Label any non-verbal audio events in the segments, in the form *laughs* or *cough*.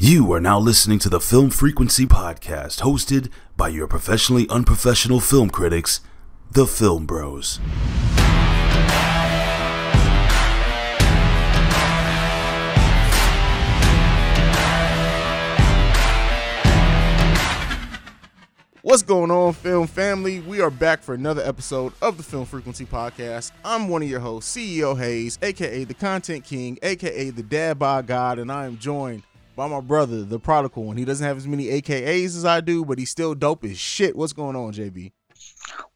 You are now listening to the Film Frequency Podcast, hosted by your professionally unprofessional film critics, the Film Bros. What's going on, film family? We are back for another episode of the Film Frequency Podcast. I'm one of your hosts, CEO Haize, aka the Content King, aka the Dad by God, and I am joined by my brother, the Prodigal One. He doesn't have as many AKAs as I do, but he's still dope as shit. What's going on, JayB?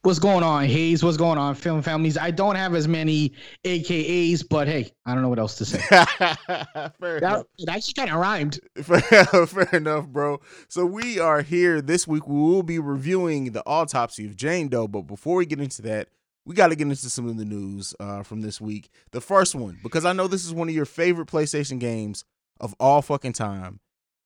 What's going on, Haize? What's going on, film families? I don't have as many AKAs, but hey, I don't know what else to say. *laughs* Fair enough. it actually kind of rhymed. *laughs* Fair, fair enough, bro. So we are here this week. We will be reviewing the autopsy of Jane Doe. But before we get into that, we got to get into some of the news uh, from this week. The first one, because I know this is one of your favorite PlayStation games of all fucking time.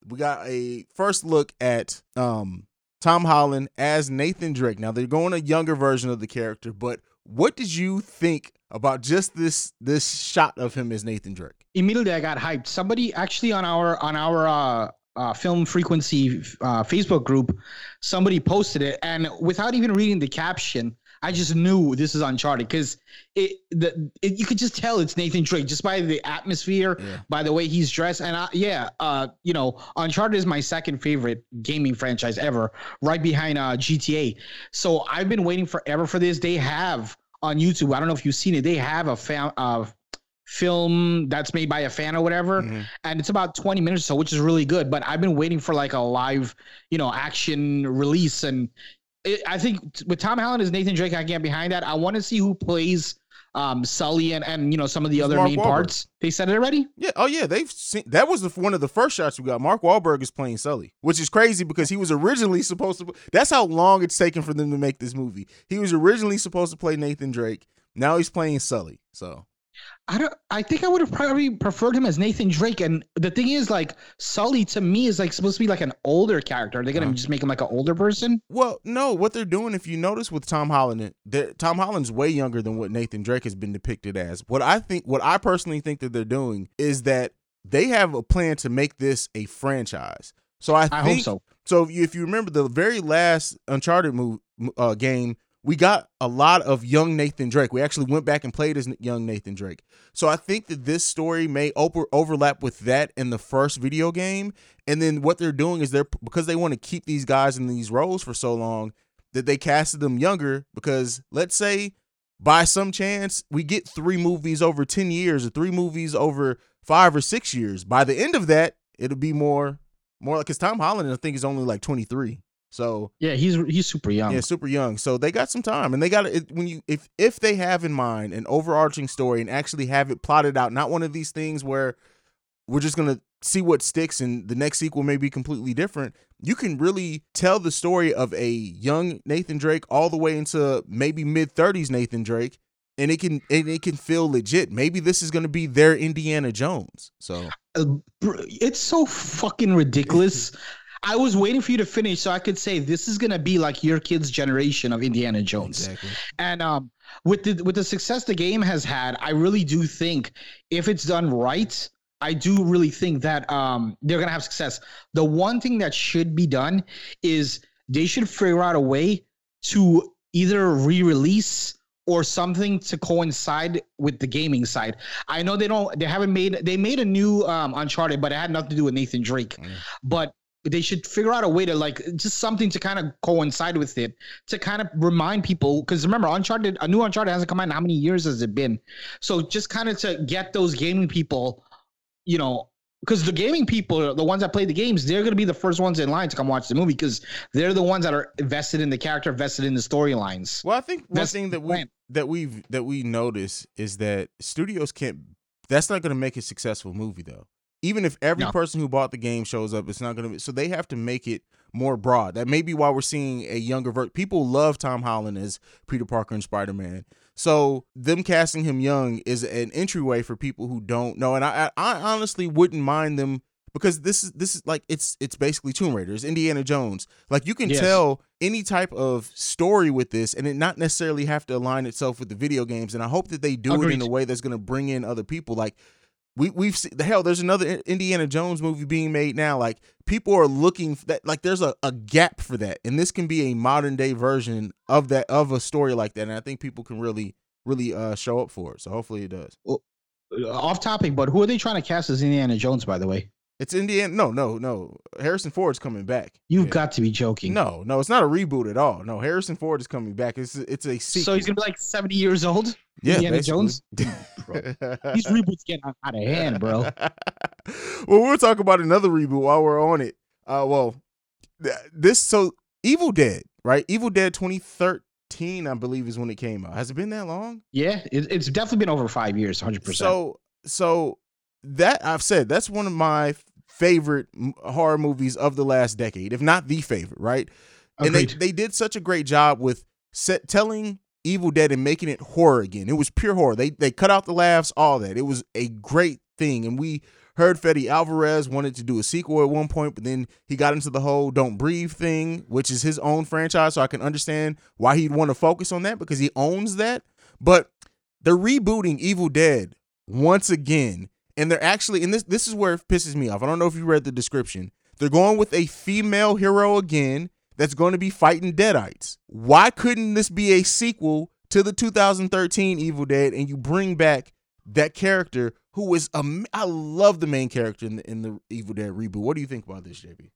We got a first look at um, Tom Holland as Nathan Drake. Now they're going a younger version of the character, but what did you think about just this this shot of him as Nathan Drake? Immediately, I got hyped. Somebody actually on our on our uh, uh, film frequency uh, Facebook group, somebody posted it, and without even reading the caption, I just knew this is Uncharted because it the it, you could just tell it's Nathan Drake just by the atmosphere, Yeah. by the way he's dressed, and I, yeah, uh, you know, Uncharted is my second favorite gaming franchise ever, right behind uh, GTA. So I've been waiting forever for this. They have on YouTube. I don't know if you've seen it. They have a fan uh, film that's made by a fan or whatever Mhm. and it's about 20 minutes or so which is really good but i've been waiting for like a live you know action release and it, i think with tom holland as nathan drake i can get behind that i want to see who plays um sully and and you know some of the It's other Mark main Wahlberg. parts they said it already Yeah. Oh yeah. They've seen that was the, one of the first shots we got. Mark Wahlberg is playing Sully, which is crazy because he was originally supposed to. That's how long it's taken for them to make this movie. He was originally supposed to play Nathan Drake. Now he's playing Sully. So I don't. I think I would have probably preferred him as Nathan Drake. And the thing is, like Sully to me is like supposed to be like an older character. Are they gonna Uh-huh. just make him like an older person? well, no. What they're doing, if you notice with Tom Holland, Tom Holland's way younger than what Nathan Drake has been depicted as. What I think, what I personally think that they're doing is that they have a plan to make this a franchise. So I, I think hope so. So if you, if you remember the very last Uncharted move, uh, game, we got a lot of young Nathan Drake. We actually went back and played as young Nathan Drake. So I think that this story may over, overlap with that in the first video game. And then what they're doing is they're because they want to keep these guys in these roles for so long that they casted them younger. Because let's say by some chance we get three movies over 10 years or three movies over five or six years. By the end of that, it'll be more more like because Tom Holland I think is only like 23. So Yeah, he's he's super young. yeah, super young. So they got some time, and they got it when you if if they have in mind an overarching story and actually have it plotted out, not one of these things where we're just gonna see what sticks and the next sequel may be completely different. You can really tell the story of a young Nathan Drake all the way into maybe mid thirties Nathan Drake, and it can and it can feel legit. Maybe this is gonna be their Indiana Jones. So Uh, it's so fucking ridiculous. I was waiting for you to finish so I could say this is gonna be like your kid's generation of Indiana Jones. exactly. And um, with the with the success the game has had, I really do think if it's done right, I do really think that um they're gonna have success. The one thing that should be done is they should figure out a way to either re-release or something to coincide with the gaming side. I know they don't they haven't made they made a new um Uncharted, but it had nothing to do with Nathan Drake. Mm. But they should figure out a way to like just something to kind of coincide with it to kind of remind people because remember Uncharted a new Uncharted hasn't come out in how many years has it been? So just kind of to get those gaming people, you know, because the gaming people, the ones that play the games, they're gonna be the first ones in line to come watch the movie because they're the ones that are invested in the character, invested in the storylines. Well, I think one That's thing that we that we've that we notice is that studios can't. That's not going to make a successful movie, though. Even if every No. person who bought the game shows up, it's not going to be. So they have to make it more broad. That may be why we're seeing a younger version. People love Tom Holland as Peter Parker and Spider Man. So them casting him young is an entryway for people who don't know. And I, I, honestly wouldn't mind them because this is this is like it's it's basically Tomb Raider, it's Indiana Jones. Like you can Yes. tell any type of story with this, and it not necessarily have to align itself with the video games. And I hope that they do it in a way that's going to bring in other people. Like we we've seen the hell. There's another Indiana Jones movie being made now. Like people are looking that. Like there's a, a gap for that, and this can be a modern day version of that of a story like that. And I think people can really really uh show up for it. So hopefully it does. Well, off topic, but who are they trying to cast as Indiana Jones? By the way, it's Indiana. No, no, no. Harrison Ford's coming back. You've yeah. got to be joking. No, no, it's not a reboot at all. No, Harrison Ford is coming back. It's it's a sequel. So he's gonna be like seventy years old. Yeah, Indiana Jones. *laughs* These reboots get out of hand, bro. *laughs* well, we'll talk about another reboot while we're on it. Uh, well, this so Evil Dead, right? Evil Dead 2013, I believe, is when it came out. Has it been that long? Yeah, it, it's definitely been over five years, hundred percent. So, so that I've said that's one of my favorite horror movies of the last decade, if not the favorite, right? Agreed. And they they did such a great job with set, telling Evil Dead and making it horror again. It was pure horror. They they cut out the laughs, all that. It was a great thing, and we heard Fede Alvarez wanted to do a sequel at one point, but then he got into the whole "Don't Breathe" thing, which is his own franchise. So I can understand why he'd want to focus on that because he owns that. But they're rebooting Evil Dead once again and they're actually and this this is where it pisses me off. I don't know if you read the description. They're going with a female hero again that's going to be fighting deadites. Why couldn't this be a sequel to the 2013 Evil Dead and you bring back that character who was um, I love the main character in the, in the Evil Dead reboot. What do you think about this, JayB?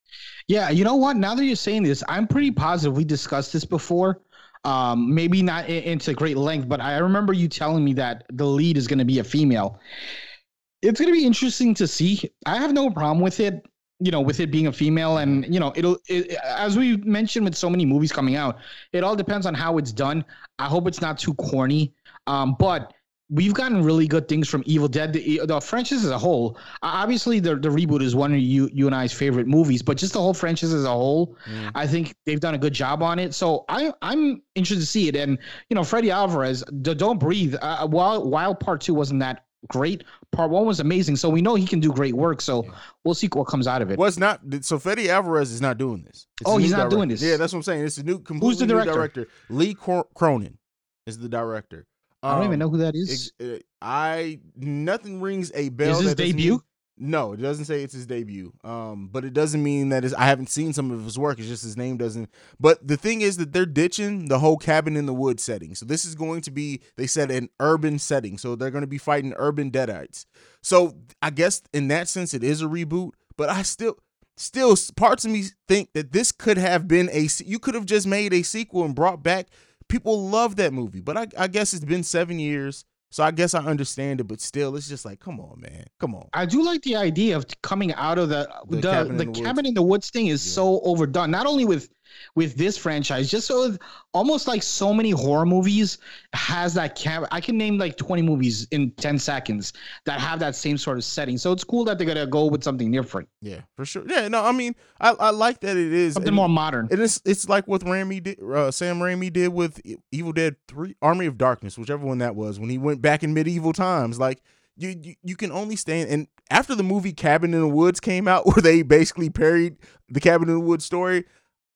Yeah, you know what? Now that you're saying this, I'm pretty positive we discussed this before. Um, maybe not into great length, but I remember you telling me that the lead is going to be a female it's going to be interesting to see. I have no problem with it, you know, with it being a female, and you know, it'll it, as we mentioned with so many movies coming out, it all depends on how it's done. I hope it's not too corny, um, but we've gotten really good things from Evil Dead. The, the franchise as a whole, obviously, the the reboot is one of you you and I's favorite movies, but just the whole franchise as a whole, mm. I think they've done a good job on it. So I I'm interested to see it. And you know, Fede Alvarez, the Don't Breathe. Uh, while while part two wasn't that great. Part one was amazing, so we know he can do great work. So yeah. we'll see what comes out of it. Was not so Fede Alvarez is not doing this. It's oh, he's not director. doing this. Yeah, that's what I'm saying. It's a new Who's the director? director? Lee Cronin is the director. Um, I don't even um, know who that is. Uh, I nothing rings a bell. Is his debut? No, it doesn't say it's his debut. Um, but it doesn't mean that I haven't seen some of his work. It's just his name doesn't. But the thing is that they're ditching the whole cabin in the woods setting. So this is going to be, they said, an urban setting. So they're going to be fighting urban deadites. So I guess in that sense, it is a reboot. But I still, still, parts of me think that this could have been a. You could have just made a sequel and brought back. People love that movie, but I, I guess it's been seven years so I guess I understand it, but still, it's just like, come on, man, come on. I do like the idea of coming out of the the, the cabin, the in the cabin in the woods thing is yeah. so overdone. Not only with with this franchise. Just so almost like so many horror movies has that. I can name like 20 movies in 10 seconds that have that same sort of setting. So it's cool that they're gonna go with something different. Yeah, for sure. Yeah, no, I mean, I, I like that it is something and, more modern. And it's it's like what Raimi did, uh, Sam Raimi did with Evil Dead Three, Army of Darkness, whichever one that was, when he went back in medieval times, like. You, you, you can only stand and after the movie Cabin in the Woods came out *laughs* where they basically parried the Cabin in the Woods story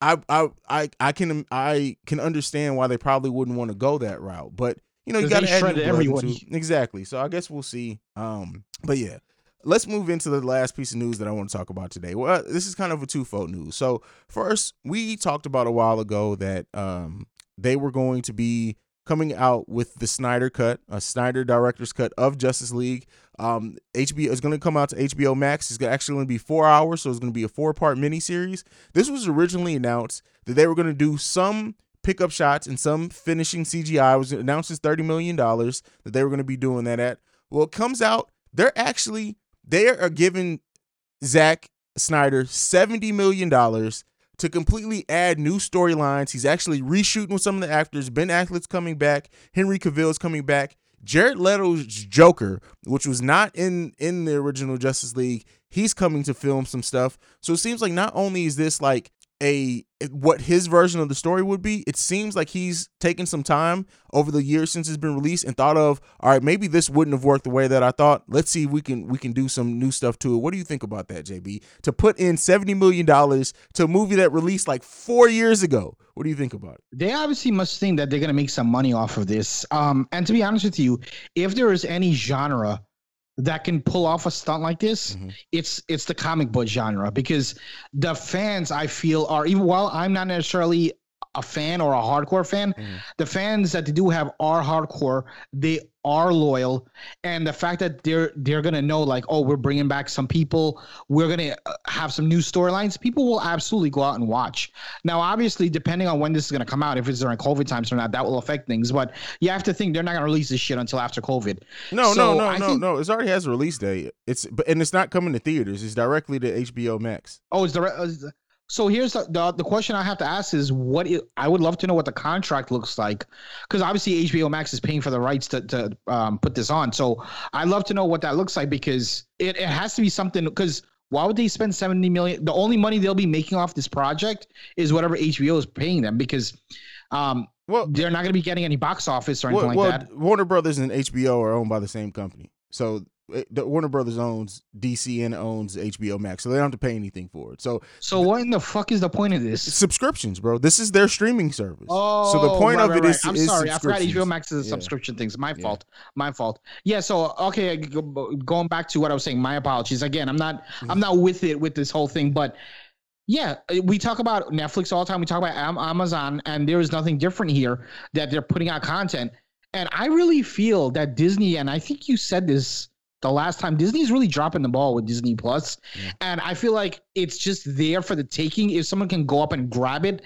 I I I I can I can understand why they probably wouldn't want to go that route, but you know you got to add everyone *laughs* exactly. So I guess we'll see. Um, but yeah, let's move into the last piece of news that I want to talk about today. Well, this is kind of a twofold news. So first, we talked about a while ago that um they were going to be coming out with the Snyder cut, a Snyder director's cut of Justice League. Um, HBO is going to come out to HBO Max. It's actually going to be four hours, so it's going to be a four part miniseries. This was originally announced that they were going to do some pickup shots and some finishing CGI. It was announced as thirty million dollars that they were going to be doing that at. Well, it comes out they're actually they are giving Zack Snyder seventy million dollars to completely add new storylines. He's actually reshooting with some of the actors. Ben Affleck's coming back. Henry Cavill's coming back. Jared Leto's Joker, which was not in in the original Justice League, he's coming to film some stuff. So it seems like not only is this like a what his version of the story would be it seems like he's taken some time over the years since it's been released and thought of all right maybe this wouldn't have worked the way that i thought. Let's see if we can we can do some new stuff to it. What do you think about that JayB to put in 70 million dollars to a movie that released like four years ago. What do you think about it? They obviously must think that they're going to make some money off of this. Um and to be honest with you if there is any genre that can pull off a stunt like this, Mhm. it's it's the comic book genre because the fans I feel are even while I'm not necessarily a fan or a hardcore fan, Mhm. the fans that they do have are hardcore. They are loyal, and the fact that they're they're gonna know like, oh, we're bringing back some people, we're gonna uh, have some new storylines. People will absolutely go out and watch. Now, obviously, depending on when this is gonna come out, if it's during COVID times or not, that will affect things. But you have to think they're not gonna release this shit until after COVID. No, So, no, no, I no, think- no. It already has a release date. It's but and it's not coming to theaters. It's directly to HBO Max. Oh, it's direct. uh, so here's the, the the question I have to ask is what i- I would love to know what the contract looks like because obviously HBO Max is paying for the rights to to um, put this on. So I'd love to know what that looks like because it, it has to be something because why would they spend 70 million? The only money they'll be making off this project is whatever HBO is paying them because um Well, they're not going to be getting any box office or anything well, like well, that. Warner Brothers and HBO are owned by the same company. So the Warner Brothers owns DC and owns HBO Max, so they don't have to pay anything for it. So So what in the fuck is the point of this? subscriptions, bro. This is their streaming service. Oh, so the point right, of right, it is. I'm is sorry, I forgot HBO. Max is a Yeah. subscription things. My Yeah. fault. My fault. Yeah. So okay, going back to what I was saying. My apologies again. I'm not. Mm-hmm. I'm not with it with this whole thing, but. Yeah, uh, we talk about Netflix all the time. We talk about Amazon, and there is nothing different here that they're putting out content. And I really feel that Disney, and I think you said this the last time, Disney's really dropping the ball with Disney Plus. Yeah. And I feel like it's just there for the taking. If someone can go up and grab it,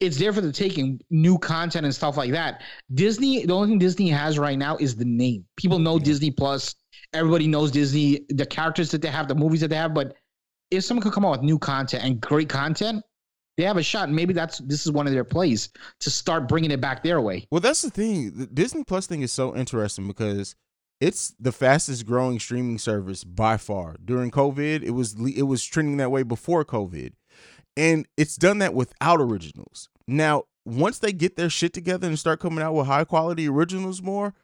it's there for the taking. New content and stuff like that. Disney, the only thing Disney has right now is the name. People know Yeah. Disney Plus. Everybody knows Disney, the characters that they have, the movies that they have. But if someone could come out with new content and great content, they have a shot. And maybe that's this is one of their plays to start bringing it back their way. Well, that's the thing. The Disney Plus thing is so interesting because it's the fastest growing streaming service by far. During COVID, it was it was trending that way before COVID. And it's done that without originals. Now, once they get their shit together and start coming out with high quality originals more,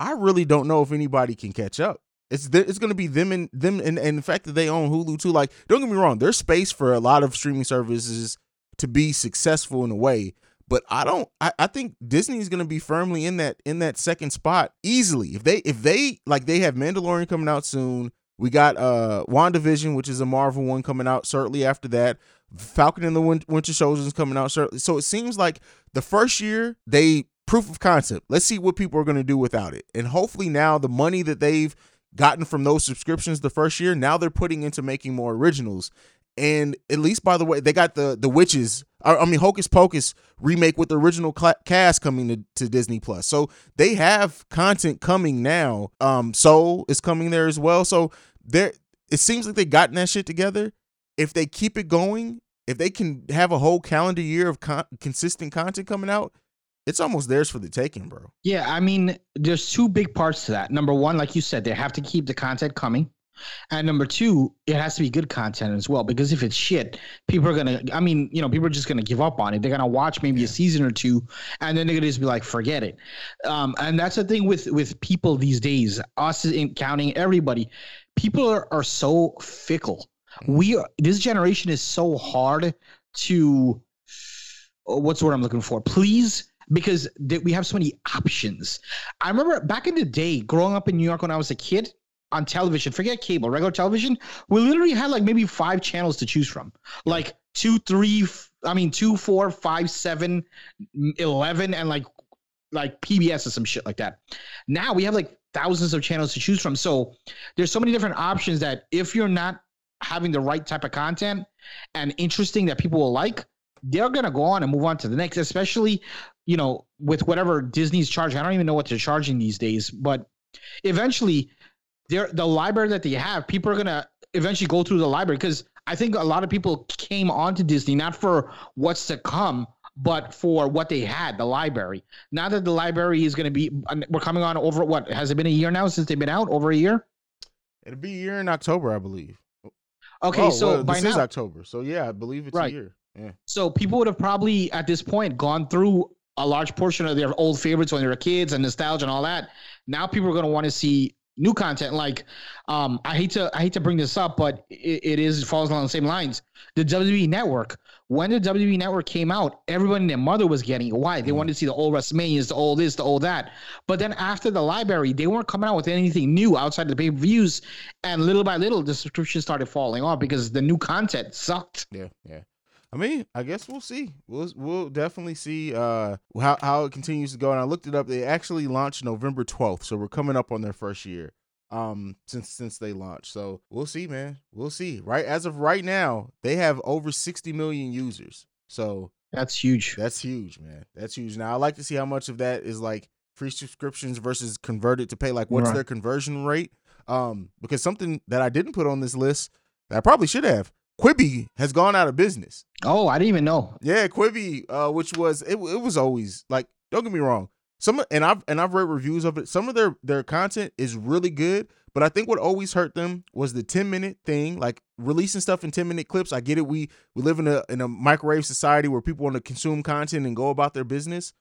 I really don't know if anybody can catch up. It's th- it's going to be them and them and, and the fact that they own Hulu too. Like, don't get me wrong, there's space for a lot of streaming services to be successful in a way, but I don't. I, I think Disney is going to be firmly in that in that second spot easily. If they if they like they have Mandalorian coming out soon. We got uh WandaVision, which is a Marvel one coming out shortly after that. Falcon and the Win- Winter Soldier is coming out shortly. So it seems like the first year they proof of concept. Let's see what people are going to do without it. And hopefully now the money that they've gotten from those subscriptions the first year, now they're putting into making more originals. And at least by the way, they got the the witches. I mean, Hocus Pocus remake with the original cla cast coming to, to Disney Plus. So they have content coming now. Um, Soul is coming there as well. So there, it seems like they gotten that shit together. If they keep it going, if they can have a whole calendar year of con- consistent content coming out, it's almost theirs for the taking, bro. Yeah, I mean, there's two big parts to that. Number one, like you said, they have to keep the content coming. And number two, it has to be good content as well. Because if it's shit, people are gonna I mean, you know, people are just gonna give up on it. They're gonna watch maybe a season or two and then they're gonna just be like, forget it. Um, and that's the thing with with people these days, us in counting everybody, people are, are so fickle. We are this generation is so hard to uh, what's the word I'm looking for? Please because th- we have so many options. I remember back in the day, growing up in New York when I was a kid, on television, forget cable, regular television, we literally had like maybe five channels to choose from, like two, three, I mean, two, four, five, seven, 11, and like like PBS or some shit like that. Now we have like thousands of channels to choose from. So there's so many different options that if you're not having the right type of content and interesting that people will like, they're gonna go on and move on to the next, especially, you know, with whatever Disney's charging. I don't even know what they're charging these days, but eventually they're the library that they have, people are gonna eventually go through the library because I think a lot of people came onto Disney not for what's to come, but for what they had, the library. Now that the library is going to be, we're coming on over what has it been a year now since they've been out? Over a year? It'll be a year in October, I believe. Okay, Oh, so well, by this now, is October. So yeah, I believe it's Right. a year. Yeah. so people would have probably at this point gone through a large portion of their old favorites when they were kids and nostalgia and all that. Now people are going to want to see new content. Like, um, I hate to I hate to bring this up, but it, it is it falls along the same lines. The WWE Network. When the WWE Network came out, everybody and their mother was getting it. Why? They wanted to see the old WrestleManias, the old this, the old that. But then after the library, they weren't coming out with anything new outside of the pay per views, and little by little, the subscription started falling off because the new content sucked. Yeah, yeah. I mean, I guess we'll see. We'll we'll definitely see uh how how it continues to go. And I looked it up. They actually launched November twelfth, so we're coming up on their first year um since since they launched. So we'll see, man. We'll see. Right as of right now, they have over 60 million users. So That's huge. that's huge, man. That's huge. Now I like to see how much of that is like free subscriptions versus converted to pay. Like what's Right. their conversion rate? Um, because something that I didn't put on this list that I probably should have. Quibi has gone out of business. Oh, I didn't even know. Yeah, Quibi, uh, which was it, it was always like don't get me wrong. Some and I've and I've read reviews of it. Some of their their content is really good, but I think what always hurt them was the 10 minute thing, like releasing stuff in 10 minute clips. I get it. We we live in a in a microwave society where people want to consume content and go about their business.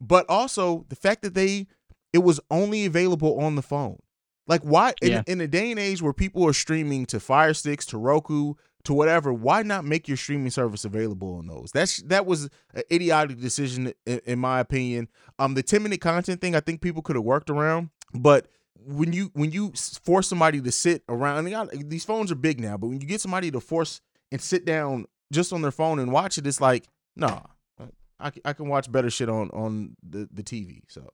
But also the fact that they it was only available on the phone. Like why in, in a day and age where people are streaming to Fire Sticks, to Roku, to whatever, why not make your streaming service available on those? That's that was an idiotic decision in, in my opinion. Um, the ten minute content thing, I think people could have worked around, but when you when you force somebody to sit around, got- these phones are big now, but when you get somebody to force and sit down just on their phone and watch it, it's like, nah, I can watch better shit on on the the TV. So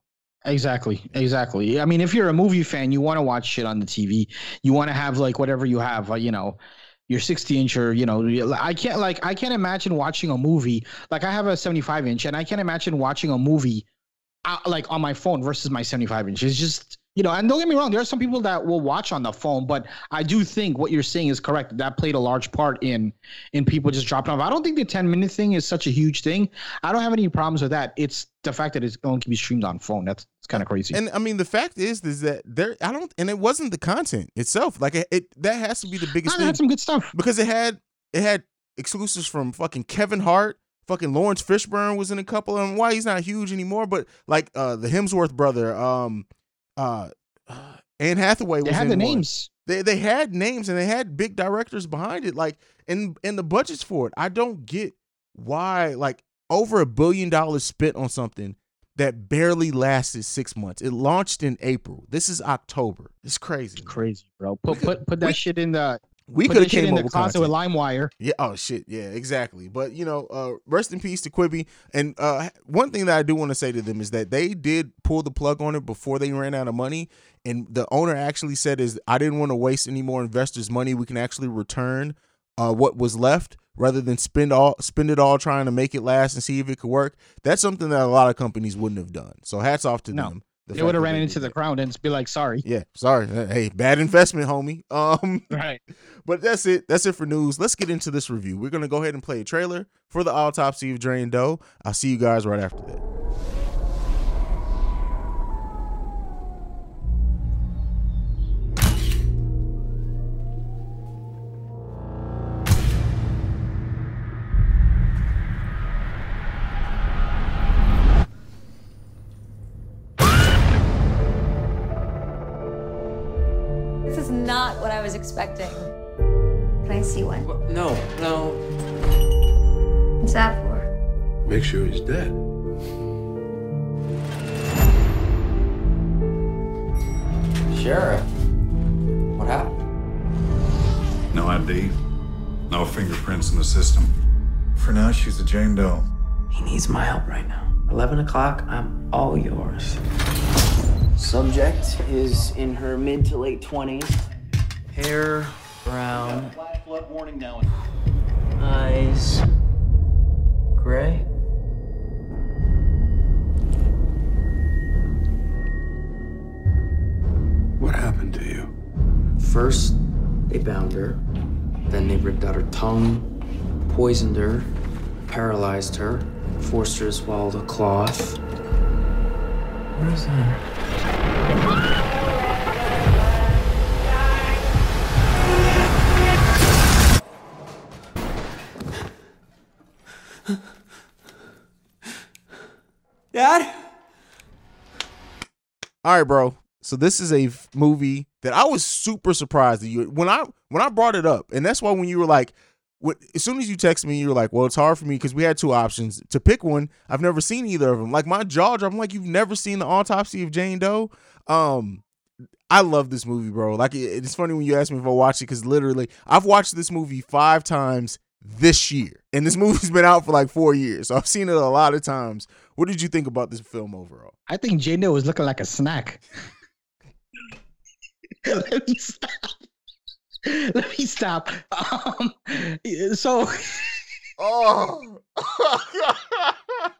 Exactly, exactly. I mean, if you're a movie fan, you want to watch shit on the TV. You want to have like whatever you have, uh, you know, your 60 inch or you know, I can't like I can't imagine watching a movie like I have a 75 inch, and I can't imagine watching a movie uh, like on my phone versus my 75 inch. It's just you know, and don't get me wrong, there are some people that will watch on the phone, but I do think what you're saying is correct. That played a large part in in people just dropping off. I don't think the 10 minute thing is such a huge thing. I don't have any problems with that. It's the fact that it's going to be streamed on phone. That's it's kind of crazy. And I mean, the fact is, is that there. I don't, and it wasn't the content itself. Like it, it that has to be the biggest I thing had some good stuff. because it had it had exclusives from fucking Kevin Hart. Fucking Laurence Fishburne was in a couple of them. Why he's not huge anymore, but like uh the Hemsworth brother, um, uh, Anne Hathaway was They had the one. names. They they had names and they had big directors behind it, like and and the budgets for it. I don't get why like over a billion dollars spent on something that barely lasted six months. It launched in April. This is October. It's crazy. Crazy, bro. Put could- put put that we- shit in the We could have that shit came in up the with content. with LimeWire. Yeah. Oh shit. Yeah. Exactly. But you know, uh, rest in peace to Quibi. And uh, one thing that I do want to say to them is that they did pull the plug on it before they ran out of money. And the owner actually said, "Is I didn't want to waste any more investors' money. We can actually return uh, what was left." Rather than spend all spend it all trying to make it last and see if it could work, that's something that a lot of companies wouldn't have done. So hats off to No. them. The They would have ran into the ground and just be like, sorry. Yeah, sorry. Hey, bad investment, homie. *laughs* Um, Right. but that's it. That's it for news. Let's get into this review. We're gonna go ahead and play a trailer for the autopsy of Jane Doe. I'll see you guys right after that. Was expecting. Can I see one? No, no. What's that for? Make sure he's dead. Sheriff. What happened? No ID, no fingerprints in the system. For now, she's a Jane Doe. He needs my help right now. 11 o'clock, I'm all yours. Subject is in her mid to late 20s. Hair brown. Flash flood warning now. Eyes gray. What happened to you? First, they bound her. Then they ripped out her tongue, poisoned her, paralyzed her, forced her to swallow the cloth. What is that? All right, bro. So this is a movie that I was super surprised that you when I when I brought it up, and that's why when you were like, what, as soon as you text me, you were like, "Well, it's hard for me because we had two options to pick one. I've never seen either of them. Like my jaw dropped. I'm like, you've never seen the autopsy of Jane Doe. Um, I love this movie, bro. Like it- it's funny when you ask me if I watched it because literally I've watched this movie five times this year, and this movie's *laughs* been out for like four years, so I've seen it a lot of times. What did you think about this film overall? I think Jane Doe was looking like a snack. *laughs* Let me stop. Let me stop. Um, so Oh, *laughs*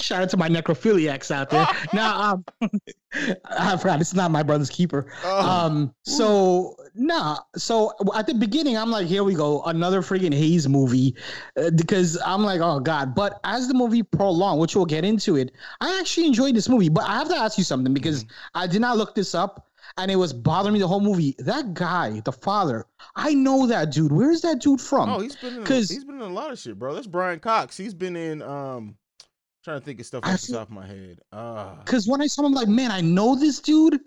shout out to my necrophiliacs out there. *laughs* now, um, *laughs* I forgot it's not my brother's keeper. Oh. Um, so nah, so at the beginning, I'm like, here we go, another freaking Haize movie, uh, because I'm like, oh god. But as the movie prolonged, which we'll get into it, I actually enjoyed this movie. But I have to ask you something because I did not look this up. And it was bothering me the whole movie. That guy, the father, I know that dude. Where is that dude from? Oh, he's been in, 'Cause- he's been in a lot of shit, bro. That's Brian Cox. He's been in um trying to think of stuff off the top of my head. Uh Because when I saw him, I'm like, man, I know this dude,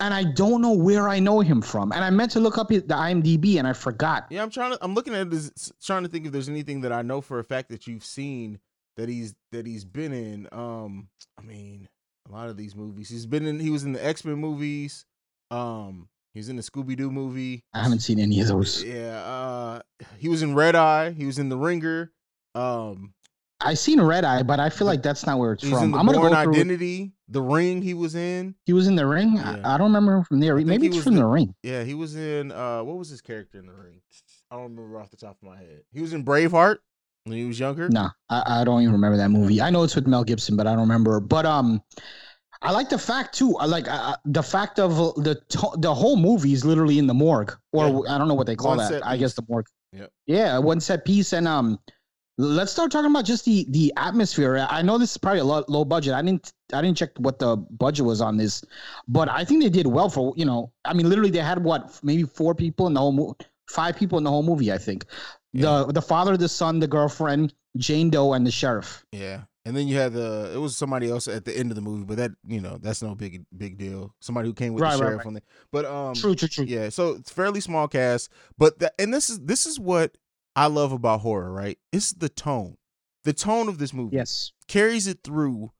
and I don't know where I know him from. And I meant to look up his, the IMDb, and I forgot. yeah, I'm trying to I'm looking at this trying to think if there's anything that I know for a fact that you've seen that he's that he's been in. Um I mean, a lot of these movies. He's been in he was in the X-Men movies. Um he was in the Scooby Doo movie. I haven't seen any of those. Yeah, uh he was in Red Eye, he was in The Ringer. Um I seen Red Eye, but I feel like that's not where it's he's from. I'm gonna Bourne go through. Identity, The Ring he was in. He was in the ring. Yeah. I, I don't remember him from there. Maybe it's from the- the ring. Yeah, he was in uh what was his character in the ring? I don't remember off the top of my head. He was in Braveheart when he was younger. No, I, I don't even remember that movie. I know it's with Mel Gibson, but I don't remember. But um, I like the fact too. I like uh, the fact of the to- the whole movie is literally in the morgue, or Yeah. I don't know what they call One that. I guess the morgue. Yep. Yeah, one set piece, and um, let's start talking about just the the atmosphere. I know this is probably a low, low budget. I didn't I didn't check what the budget was on this, but I think they did well for you know. I mean, literally they had what maybe four people in the whole movie, five people in the whole movie. I think the the father, the son, the girlfriend, Jane Doe, and the sheriff. Yeah. And then you had the it was somebody else at the end of the movie, but that you know that's no big big deal. Somebody who came with Right, the sheriff right. on there. But um, True, true, true. yeah. So it's fairly small cast, but that and this is this is what I love about horror, right? It's the tone, the tone of this movie. Yes. carries it through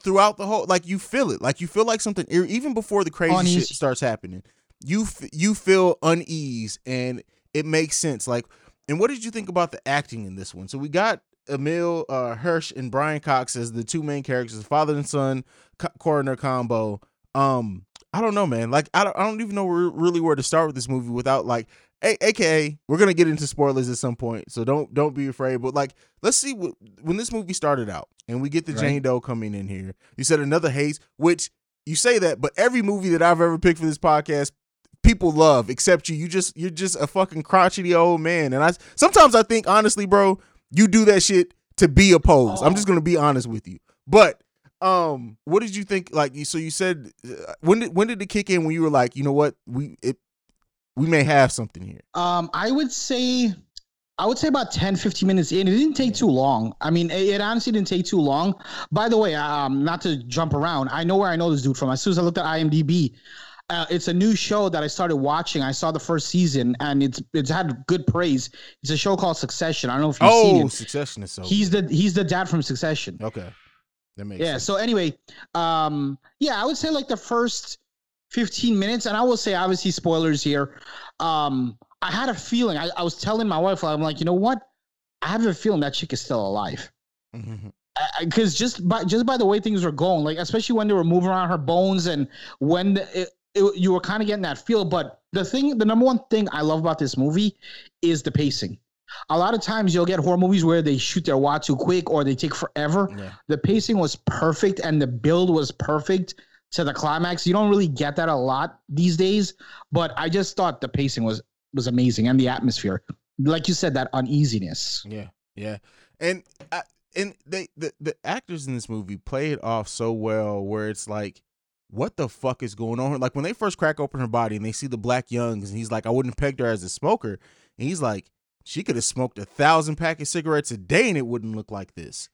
throughout the whole like you feel it like you feel like something even before the crazy shit starts happening you f- you feel unease and it makes sense like and what did you think about the acting in this one so we got Emil uh, Hirsch and Brian Cox as the two main characters father and son co- coroner combo um I don't know man like I don't, I don't even know where, really where to start with this movie without like a- aka we're gonna get into spoilers at some point so don't don't be afraid but like let's see what when this movie started out and we get the Right. Jane Doe coming in here. You said another Haize, which you say that, but every movie that I've ever picked for this podcast, people love except you. You just you're just a fucking crotchety old man. And I sometimes I think honestly, bro, you do that shit to be opposed. I'm just gonna be honest with you. But um, what did you think? Like, you so you said uh, when did when did it kick in when you were like, you know what, we it we may have something here. Um, I would say, I would say about 10, 15 minutes in. It didn't take too long. I mean, it, it honestly didn't take too long. By the way, um, not to jump around, I know where I know this dude from. As soon as I looked at IMDb, uh, it's a new show that I started watching. I saw the first season, and it's it's had good praise. It's a show called Succession. I don't know if you've seen Oh, it. Succession is so. He's the he's the dad from Succession. okay. That makes Yeah. sense. So anyway, um, yeah, I would say like the first 15 minutes, and I will say obviously spoilers here. Um, I had a feeling. I, I was telling my wife, I'm like, you know what? I have a feeling that chick is still alive. Mhm. Because just by just by the way things were going, like especially when they were moving around her bones, and when the, it, it, you were kind of getting that feel. But the thing, the number one thing I love about this movie is the pacing. A lot of times you'll get horror movies where they shoot their wad too quick or they take forever Yeah. the pacing was perfect and the build was perfect to the climax. You don't really get that a lot these days, but I just thought the pacing was was amazing and the atmosphere. Like you said, that uneasiness. Yeah, yeah, and I, and they the the actors in this movie play it off so well, where it's like, what the fuck is going on? Like when they first crack open her body and they see the black youngs, and he's like, I wouldn't pegged her as a smoker, and he's like, she could have smoked a thousand pack of cigarettes a day and it wouldn't look like this.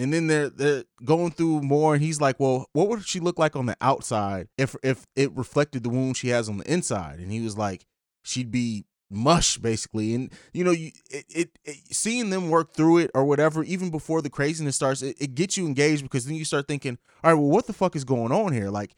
And then they're they're going through more, and he's like, "Well, what would she look like on the outside if if it reflected the wound she has on the inside?" And he was like, "She'd be mush, basically." And you know, you it, it, it seeing them work through it or whatever, even before the craziness starts, it, it gets you engaged because then you start thinking, "All right, well, what the fuck is going on here? Like,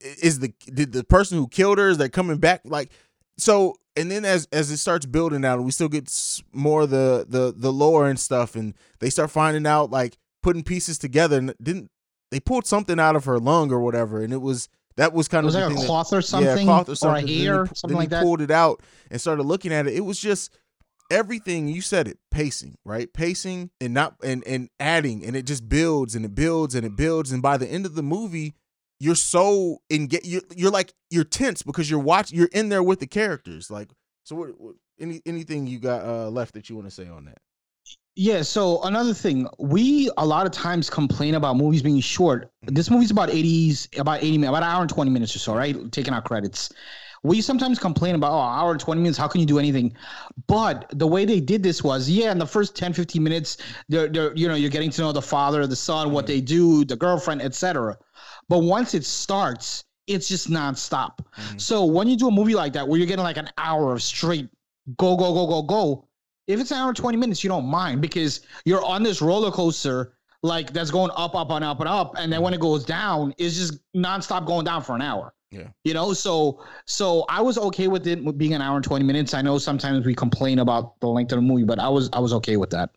is the did the person who killed her is they coming back like?" So and then as as it starts building out, we still get more the the the lore and stuff, and they start finding out like putting pieces together. And didn't they pulled something out of her lung or whatever? And it was that was kind Was of like a thing that- cloth or yeah, something? cloth or Or a something. Then he something like that? pulled it out and started looking at it. It was just everything you said it pacing right pacing and not and and adding and it just builds and it builds and it builds and by the end of the movie you're so engaged you're, you're like you're tense because you're watching you're in there with the characters like so what, what any anything you got uh left that you want to say on that Yeah. So another thing, we a lot of times complain about movies being short. This movie's about 80s, about 80 minutes, about an hour and 20 minutes or so, right? Taking out credits. We sometimes complain about, oh, hour and 20 minutes, how can you do anything? But the way they did this was, yeah, in the first 10, 15 minutes, they're, they're you know, you're getting to know the father, the son, what they do, the girlfriend, etc. But once it starts, it's just nonstop. Mm-hmm. So when you do a movie like that, where you're getting like an hour of straight go, go, go, go, go, if it's an hour and 20 minutes, you don't mind because you're on this roller coaster like that's going up, up, and up and up. And then when it goes down, it's just nonstop going down for an hour. Yeah. You know, so so I was okay with it being an hour and 20 minutes. I know sometimes we complain about the length of the movie, but I was I was okay with that.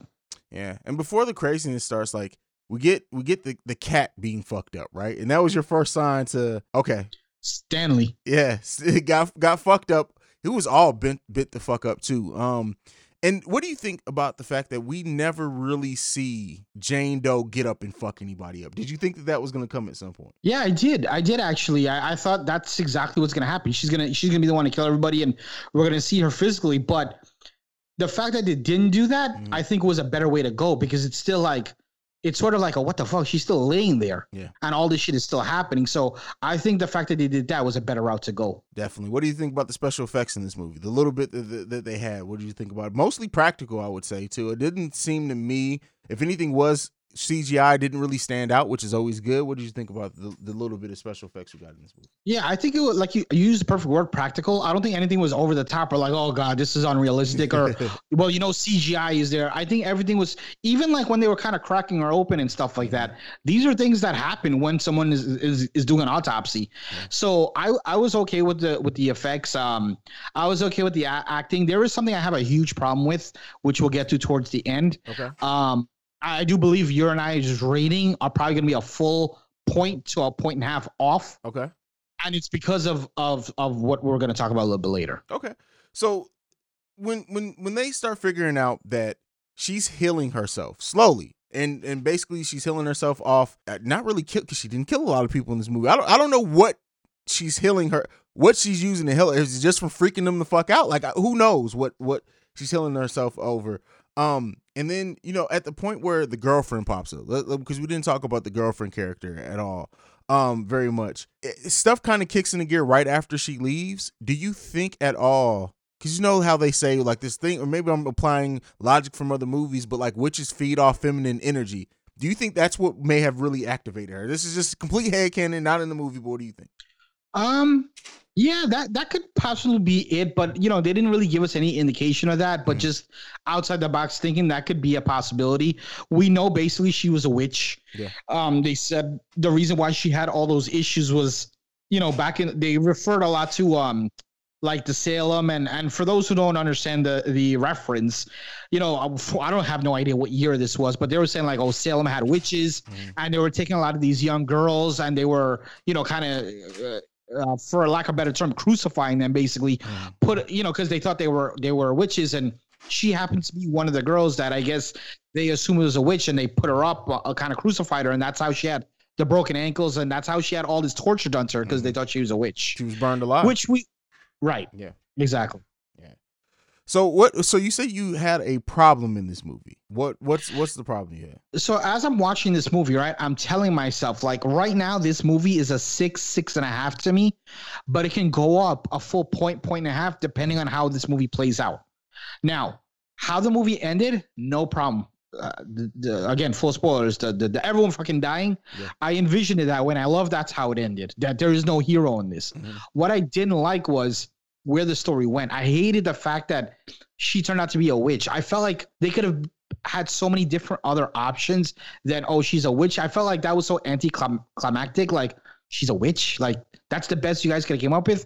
Yeah, and before the craziness starts, like we get we get the the cat being fucked up, right? And that was your first sign to okay, Stanley. yeah, it *laughs* got got fucked up. It was all bent bit the fuck up too. Um, and what do you think about the fact that we never really see Jane Doe get up and fuck anybody up? Did you think that that was gonna come at some point? Yeah, I did. I did actually. I, I thought that's exactly what's gonna happen. She's gonna she's gonna be the one to kill everybody, and we're gonna see her physically. But the fact that they didn't do that, Mhm. I think was a better way to go because it's still like it's sort of like a what the fuck? She's still laying there, Yeah. and all this shit is still happening. So I think the fact that they did that was a better route to go. Definitely. What do you think about the special effects in this movie? The little bit that, that, that they had. What do you think about it? Mostly practical, I would say too. It didn't seem to me, if anything was CGI, didn't really stand out, which is always good. What did you think about the, the little bit of special effects you got in this movie? Yeah, I think it was like you, you used the perfect word, practical. I don't think anything was over the top or like, oh god, this is unrealistic or *laughs* well, you know, CGI is there. I think everything was even like when they were kind of cracking or open and stuff like that. These are things that happen when someone is is, is doing an autopsy. So I I was okay with the with the effects. Um, I was okay with the a- acting. There is something I have a huge problem with, which we'll get to towards the end. Okay. Um, I do believe your and I's rating are probably going to be a full point to a point and a half off, Okay. and it's because of of of what we're going to talk about a little bit later. Okay. So when when when they start figuring out that she's healing herself slowly and and basically she's healing herself off uh, not really kill because she didn't kill a lot of people in this movie. I don't I don't know what she's healing her what she's using to heal her. Is it just from freaking them the fuck out? Like who knows what what she's healing herself over. Um and then you know at the point where the girlfriend pops up because we didn't talk about the girlfriend character at all um very much. It- stuff kind of kicks into gear right after she leaves. Do you think at all because you know how they say like this thing or maybe i'm applying logic from other movies but like witches feed off feminine energy. Do you think that's what may have really activated her? This is just complete headcanon not in the movie but what do you think Um, yeah, that that could possibly be it, but you know they didn't really give us any indication of that. But just outside the box thinking that could be a possibility. We know basically she was a witch. Yeah. Um, they said the reason why she had all those issues was, you know, back in they referred a lot to um like the Salem and and for those who don't understand the the reference, you know, I don't have no idea what year this was, but they were saying like, oh, Salem had witches, and they were taking a lot of these young girls, and they were, you know, kind of. Uh, uh, for lack of a better term, crucifying them basically. Put you know because they thought they were they were witches, and she happens to be one of the girls that I guess they assumed was a witch, and they put her up, uh, kind of crucified her, and that's how she had the broken ankles, and that's how she had all this torture done to her because they thought she was a witch. she was burned alive Which we, right? Yeah. exactly. So what so you say you had a problem in this movie what what's what's the problem you had So as I'm watching this movie, right, I'm telling myself like right now this movie is a six, six and a half to me, but it can go up a full point, point and a half depending on how this movie plays out. Now, how the movie ended, no problem. uh, the, the, again full spoilers the, the, the everyone fucking dying Yeah. i envisioned it that way and i love that's how it ended that there is no hero in this Mhm. what i didn't like was where the story went. I hated the fact that she turned out to be a witch. I felt like they could have had so many different other options than oh she's a witch. I felt like that was so anticlimactic like she's a witch. Like that's the best you guys could have came up with.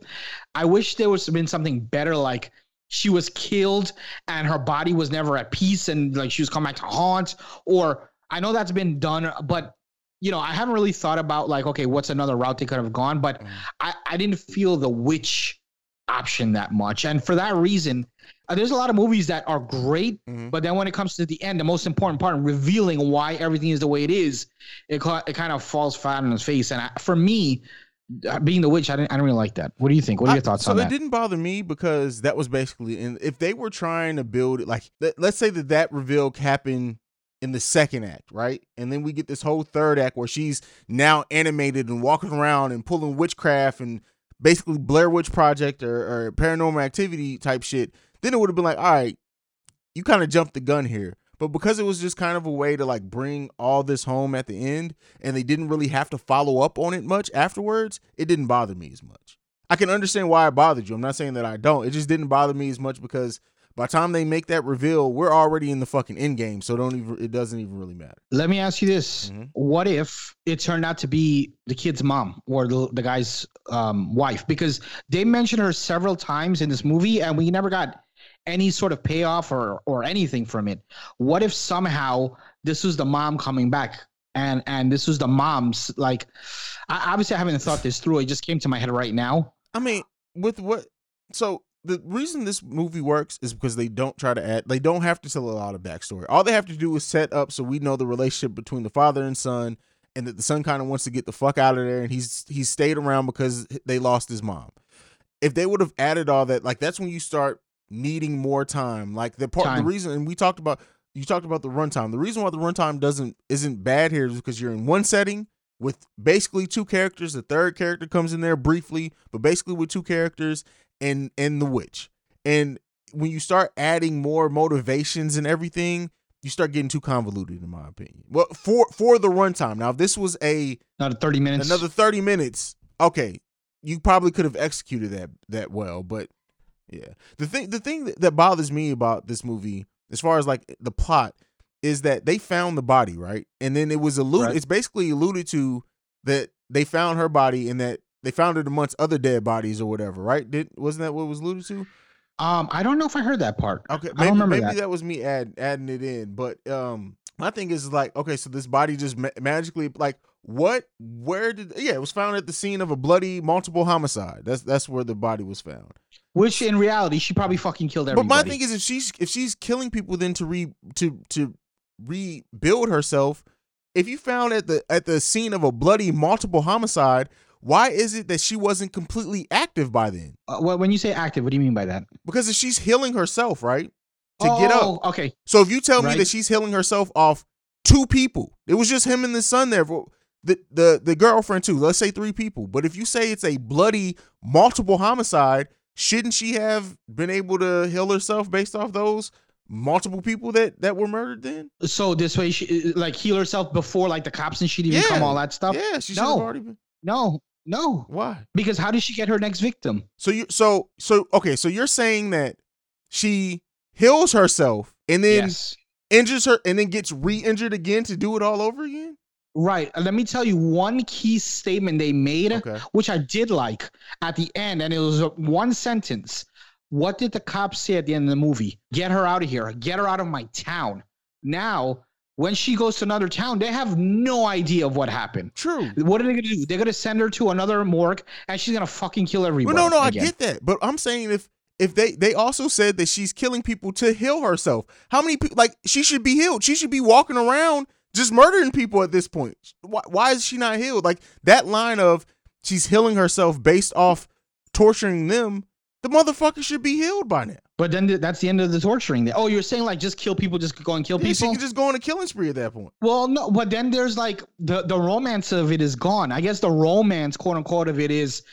I wish there was been something better like she was killed and her body was never at peace and like she was coming back to haunt. Or i know that's been done but you know i haven't really thought about like okay what's another route they could have gone but Mm. i i didn't feel the witch option that much. And for that reason uh, there's a lot of movies that are great Mhm. but then when it comes to the end the most important part revealing why everything is the way it is it, ca- it kind of falls flat on its face. And I, for me uh, being the witch I didn't, I didn't really like that. What do you think? What are your I- thoughts so on it that? didn't bother me because that was basically, and if they were trying to build it, like let, let's say that that reveal happened in the second act, right? And then we get this whole third act where she's now animated and walking around and pulling witchcraft and basically Blair Witch Project or, or paranormal activity type shit. Then it would have been like, all right, you kind of jumped the gun here. But because it was just kind of a way to like bring all this home at the end and they didn't really have to follow up on it much afterwards, it didn't bother me as much. I can understand why it bothered you. I'm not saying that I don't. It just didn't bother me as much because by the time they make that reveal, we're already in the fucking end game. So don't even it doesn't even really matter. Let me ask you this: Mhm. What if it turned out to be the kid's mom or the, the guy's um, wife? Because they mentioned her several times in this movie, and we never got any sort of payoff or or anything from it. What if somehow this was the mom coming back, and and this was the mom's like? I, obviously, I haven't thought this through. It just came to my head right now. I mean, with what so the reason this movie works is because they don't try to add they don't have to tell a lot of backstory. All they have to do is set up so we know the relationship between the father and son and that the son kind of wants to get the fuck out of there and he's he's stayed around because they lost his mom. If they would have added all that, like that's when you start needing more time. Like the part the reason and we talked about you talked about the runtime. The reason why the runtime doesn't isn't bad here is because you're in one setting with basically two characters. The third character comes in there briefly, but basically with two characters and and the witch. And when you start adding more motivations and everything, you start getting too convoluted, in my opinion. Well, for for the runtime. Now, if this was a Another thirty minutes. another thirty minutes, okay, you probably could have executed that that well. But yeah, the thing the thing that, that bothers me about this movie, as far as like the plot, is that they found the body right, and then it was alluded. Right. It's basically alluded to that they found her body and that they found it amongst other dead bodies or whatever. Right? Did wasn't that what was alluded to? Um, I don't know if I heard that part. Okay, I maybe, don't remember maybe that. that. was me add, adding it in, but um, my thing is like, okay, so this body just ma- magically like what? Where did? Yeah, it was found at the scene of a bloody multiple homicide. That's that's where the body was found. Which in reality, she probably fucking killed everybody. But my thing is, if she's if she's killing people, then to re to to rebuild herself, if you found at the at the scene of a bloody multiple homicide, why is it that she wasn't completely active by then? Uh, well, when you say active, what do you mean by that? Because if she's healing herself, right, to get up. Oh, Okay. So if you tell me that she's healing herself off two people, it was just him and the son there. For, the, the the girlfriend too. Let's say three people. But if you say it's a bloody multiple homicide, shouldn't she have been able to heal herself based off those multiple people that that were murdered? Then So this way, she like heal herself before like the cops and she'd even Yeah. come, all that stuff. yeah, she should have already been. No, no, Why? because how did she get her next victim? So you so so okay. So you're saying that she heals herself and then yes. injures her and then gets re-injured again to do it all over again? Right. Uh, Let me tell you one key statement they made, Okay. which I did like at the end, and it was uh, one sentence. What did the cops say at the end of the movie? Get her out of here. Get her out of my town. Now, when she goes to another town, they have no idea of what happened. True. What are they gonna do? They're gonna send her to another morgue, and she's gonna fucking kill everybody. Well, no, no, again. I get that, but I'm saying if if they they also said that she's killing people to heal herself. How many people like she should be healed? She should be walking around just murdering people at this point. Why, why is she not healed? Like that line of she's healing herself based off torturing them. The motherfucker should be healed by now. But then th- that's the end of the torturing. Oh, you're saying like just kill people, just go and kill Yeah, she people? could just go on a killing spree at that point. Well, no, but then there's like the the romance of it is gone. I guess the romance, quote unquote, of it is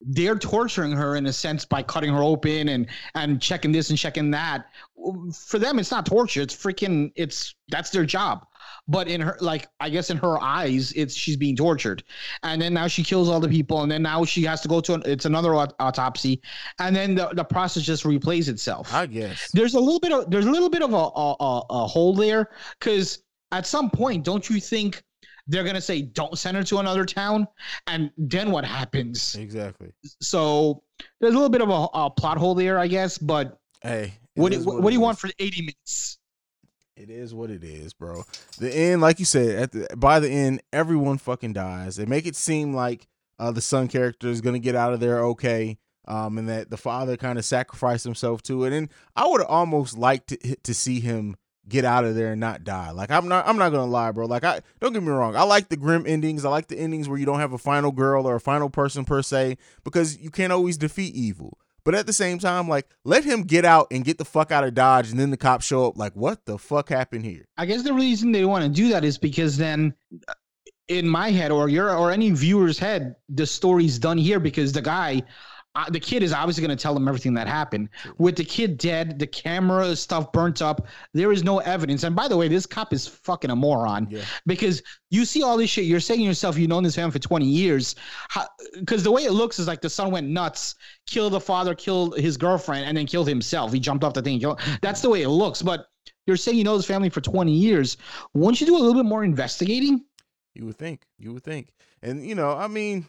they're torturing her in a sense by cutting her open and and checking this and checking that. For them, it's not torture. It's freaking. It's that's their job. But in her, like I guess in her eyes, it's she's being tortured, and then now she kills all the people, and then now she has to go to an, it's another aut- autopsy, and then the, the process just replays itself. I guess. There's a little bit of there's a little bit of a a, a, a hole there because at some point, don't you think they're gonna say don't send her to another town, and then what happens? Exactly. So there's a little bit of a, a plot hole there, I guess. But Hey. what do, is what, do you want for 80 minutes? It is what it is, bro. The end, like you said, at the by the end, everyone fucking dies. They make it seem like uh, the son character is gonna get out of there okay, um, and that the father kind of sacrificed himself to it. And I would have almost liked to to see him get out of there and not die. Like I'm not, I'm not gonna lie, bro. Like I don't get me wrong, I like the grim endings. I like the endings where you don't have a final girl or a final person per se, because you can't always defeat evil. But at the same time, like let him get out and get the fuck out of Dodge, and then the cops show up. Like, what the fuck happened here? I guess the reason they want to do that is because then, uh, in my head or your or any viewer's head, the story's done here because the guy. Uh, the kid is obviously going to tell them everything that happened. With the kid dead, the camera stuff burnt up, there is no evidence. And by the way, this cop is fucking a moron Yeah. because you see all this shit. You're saying to yourself, you've known this family for 20 years. Because the way it looks is like the son went nuts, killed the father, killed his girlfriend, and then killed himself. He jumped off the thing. killed- That's the way it looks. But you're saying you know this family for 20 years. Won't you do a little bit more investigating? You would think. You would think. And you know, I mean,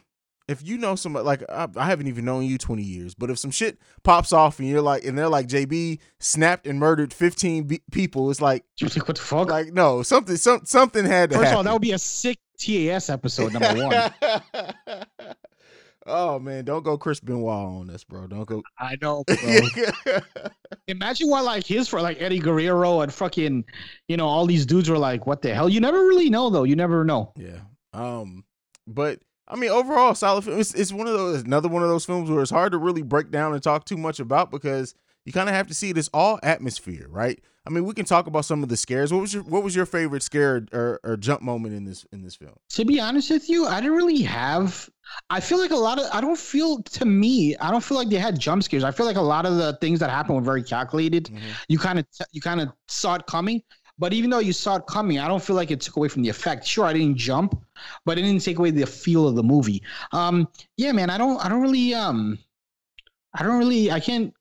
if you know somebody like I, I haven't even known you 20 years, but if some shit pops off and you're like, and they're like, JayB snapped and murdered 15 be- people, it's like, You're like, what the fuck? like no, something, some, something had to First of all, that would be a sick TAS episode, number one. *laughs* oh man, don't go Chris Benoit on us, bro. Don't go. I know, *laughs* bro. Imagine what like his for like Eddie Guerrero and fucking, you know, all these dudes were like, what the hell? You never really know though. You never know. Yeah. Um, but I mean, overall, solid film. It's, it's one of those another one of those films where it's hard to really break down and talk too much about because you kind of have to see it as all atmosphere, right? I mean, we can talk about some of the scares. What was your What was your favorite scare or, or jump moment in this in this film? To be honest with you, I didn't really have. I feel like a lot of. I don't feel to me. I don't feel like they had jump scares. I feel like a lot of the things that happened were very calculated. Mhm. You kind of you kind of saw it coming. But even though you saw it coming, I don't feel like it took away from the effect. Sure, I didn't jump, but it didn't take away the feel of the movie. Um, yeah, man, I don't. I don't really. Um, I don't really. I can't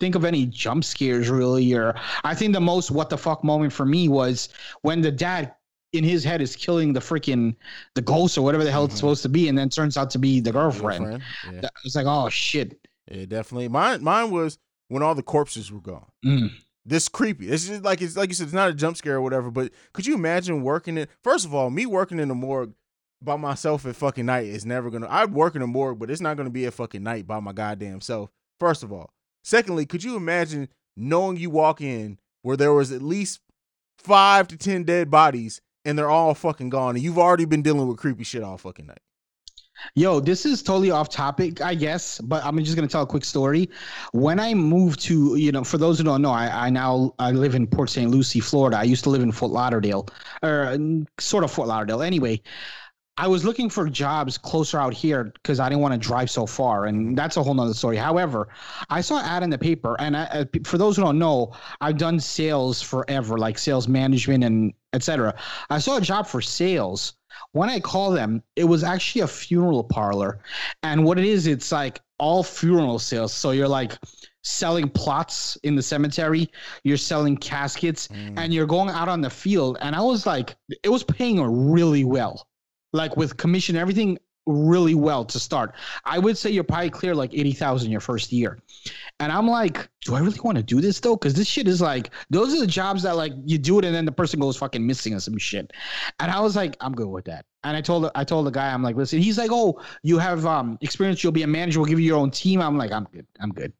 think of any jump scares really. Or I think the most what the fuck moment for me was when the dad in his head is killing the freaking the ghost or whatever the hell it's Mhm. supposed to be, and then turns out to be the girlfriend. Girlfriend? Yeah. It's like, oh shit. yeah, definitely. Mine Mine was when all the corpses were gone. Mm. This creepy. It's just like it's like you said, it's not a jump scare or whatever. But could you imagine working it? First of all, me working in the morgue by myself at fucking night is never gonna. I'd work in the morgue, but it's not gonna be at fucking night by my goddamn self. First of all, secondly, could you imagine knowing you walk in where there was at least five to ten dead bodies and they're all fucking gone, and you've already been dealing with creepy shit all fucking night. Yo, this is totally off topic, I guess, but I'm just gonna tell a quick story. When I moved to, you know, for those who don't know, I, I now I live in Port St. Lucie, Florida. I used to live in Fort Lauderdale, or sort of Fort Lauderdale. Anyway, I was looking for jobs closer out here because I didn't want to drive so far, and that's a whole nother story. However, I saw an ad in the paper, and I, uh, for those who don't know, I've done sales forever, like sales management and etc. I saw a job for sales. When I call them, it was actually a funeral parlor, and what it is, it's like all funeral sales. So you're like selling plots in the cemetery, you're selling caskets, mm. and you're going out on the field. And I was like, it was paying really well like with commission everything really well to start. I would say you're probably clear like 80,000 your first year. And I'm like, do I really want to do this though? Cause this shit is like, those are the jobs that like you do it and then the person goes fucking missing or some shit. And I was like, I'm good with that. And I told I told the guy, I'm like, listen, he's like, oh, you have um experience, you'll be a manager, we'll give you your own team. I'm like, I'm good. I'm good.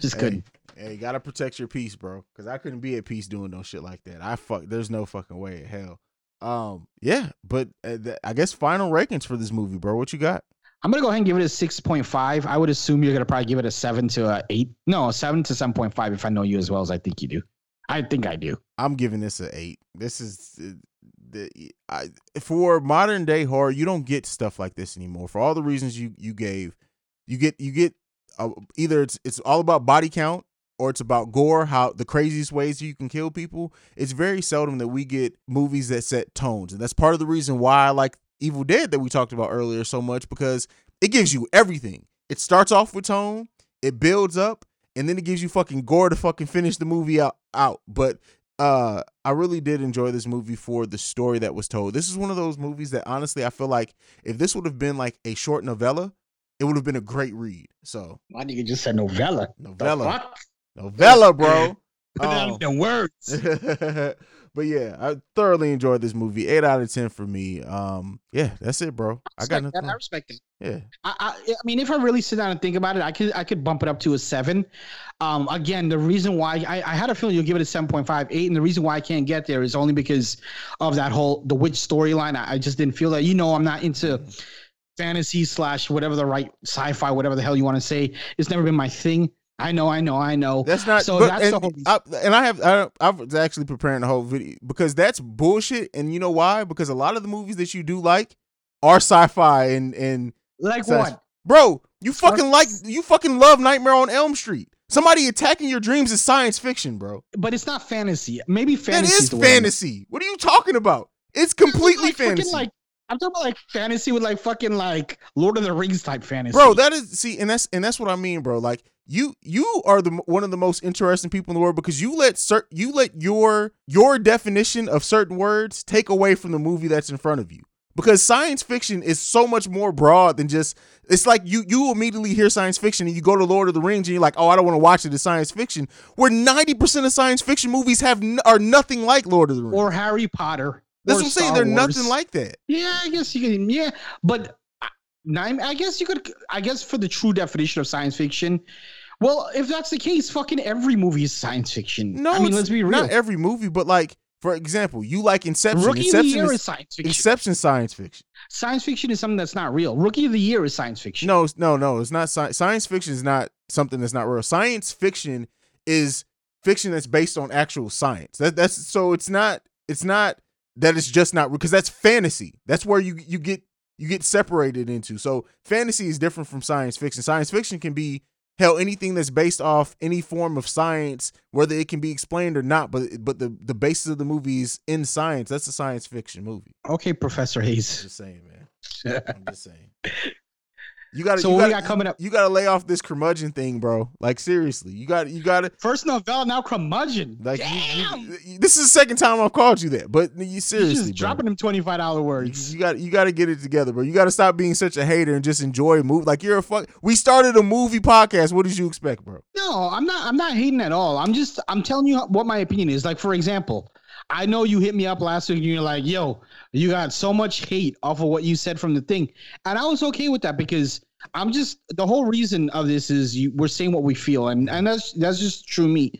Just good. Hey, hey, you gotta protect your peace, bro. Cause I couldn't be at peace doing no shit like that. I fuck. There's no fucking way in hell. Um, yeah, but uh, th- I guess final rankings for this movie, bro. What you got? I'm gonna go ahead and give it a six point five. I would assume you're gonna probably give it a seven to a eight. No, a seven to seven point five if I know you as well as I think you do. I think I do. I'm giving this an eight. This is uh, the, I, for modern day horror, you don't get stuff like this anymore. For all the reasons you you gave, you get you get uh, either it's it's all about body count or it's about gore, how the craziest ways you can kill people. It's very seldom that we get movies that set tones, and that's part of the reason why I like Evil Dead that we talked about earlier so much because it gives you everything. It starts off with tone, it builds up, and then it gives you fucking gore to fucking finish the movie out. out. But uh I really did enjoy this movie for the story that was told. This is one of those movies that honestly I feel like if this would have been like a short novella, it would have been a great read. So My nigga just said novella. novella, Fuck? Novella, bro. *laughs* Put that Um, in the words. *laughs* but yeah, I thoroughly enjoyed this movie. Eight out of ten for me. Um, yeah, that's it, bro. I got respect that. nothing. I respect it. Yeah, I, I, I mean, if I really sit down and think about it, I could I could bump it up to a seven. Um, again, the reason why I, I had a feeling you'll give it a 7.5, 8, and the reason why I can't get there is only because of that whole the witch storyline. I, I just didn't feel that. You know, I'm not into fantasy slash whatever the right sci-fi, whatever the hell you want to say. It's never been my thing. I know, I know, I know. that's not. So but- that's and, the whole. I, and I have I, I was actually preparing the whole video because that's bullshit. And you know why? Because a lot of the movies that you do like are sci-fi and and like so- what? bro, you fucking like you fucking love Nightmare on Elm Street. Somebody attacking your dreams is science fiction, bro. But it's not fantasy. Maybe That fantasy. is fantasy. What are you talking about? It's completely like fantasy. Like I'm talking about like fantasy with like fucking like Lord of the Rings type fantasy. bro that is see and that's and that's what i mean bro like you you are the one of the most interesting people in the world because you let cert you let your your definition of certain words take away from the movie that's in front of you because science fiction is so much more broad than just it's like you you immediately hear science fiction and you go to lord of the rings and you're like oh i don't want to watch it as science fiction where 90% of science fiction movies have n- are nothing like lord of the rings or Harry Potter. that's what i'm saying they're Wars. nothing like that Yeah, I guess you can. Yeah, but nine. I guess you could. I guess for the true definition of science fiction, well, if that's the case, fucking every movie is science fiction. no I mean, let's be real. not every movie but like for example you like inception Rookie of the inception year is, is science fiction. Inception science fiction. science fiction is something that's not real. Rookie of the year is science fiction. No, no, no. It's not science. Science fiction is not something that's not real. Science fiction is fiction that's based on actual science. That that's so it's not it's not that it's just not because that's fantasy. That's where you you get you get separated into. So fantasy is different from science fiction. Science fiction can be hell anything that's based off any form of science, whether it can be explained or not. But but the the basis of the movie is in science. That's a science fiction movie. Okay, Professor Haize. Just saying, man. *laughs* I'm just saying. You got to. So you what we gotta, got coming up? You got to lay off this curmudgeon thing, bro. Like seriously, you got. You got to. First novella, now curmudgeon. Like Damn. you, you, this is the second time I've called you that, but you seriously, bro. dropping them twenty five dollar words. you got you got to get it together, bro. You got to stop being such a hater and just enjoy a movie. Like you're a fuck. We started a movie podcast. What did you expect, bro? No, I'm not. I'm not hating at all. I'm just. I'm telling you what my opinion is. Like for example, I know you hit me up last week and you're like, "Yo, you got so much hate off of what you said from the thing," and I was okay with that because I'm just the whole reason of this is you, we're saying what we feel, and and that's that's just true me.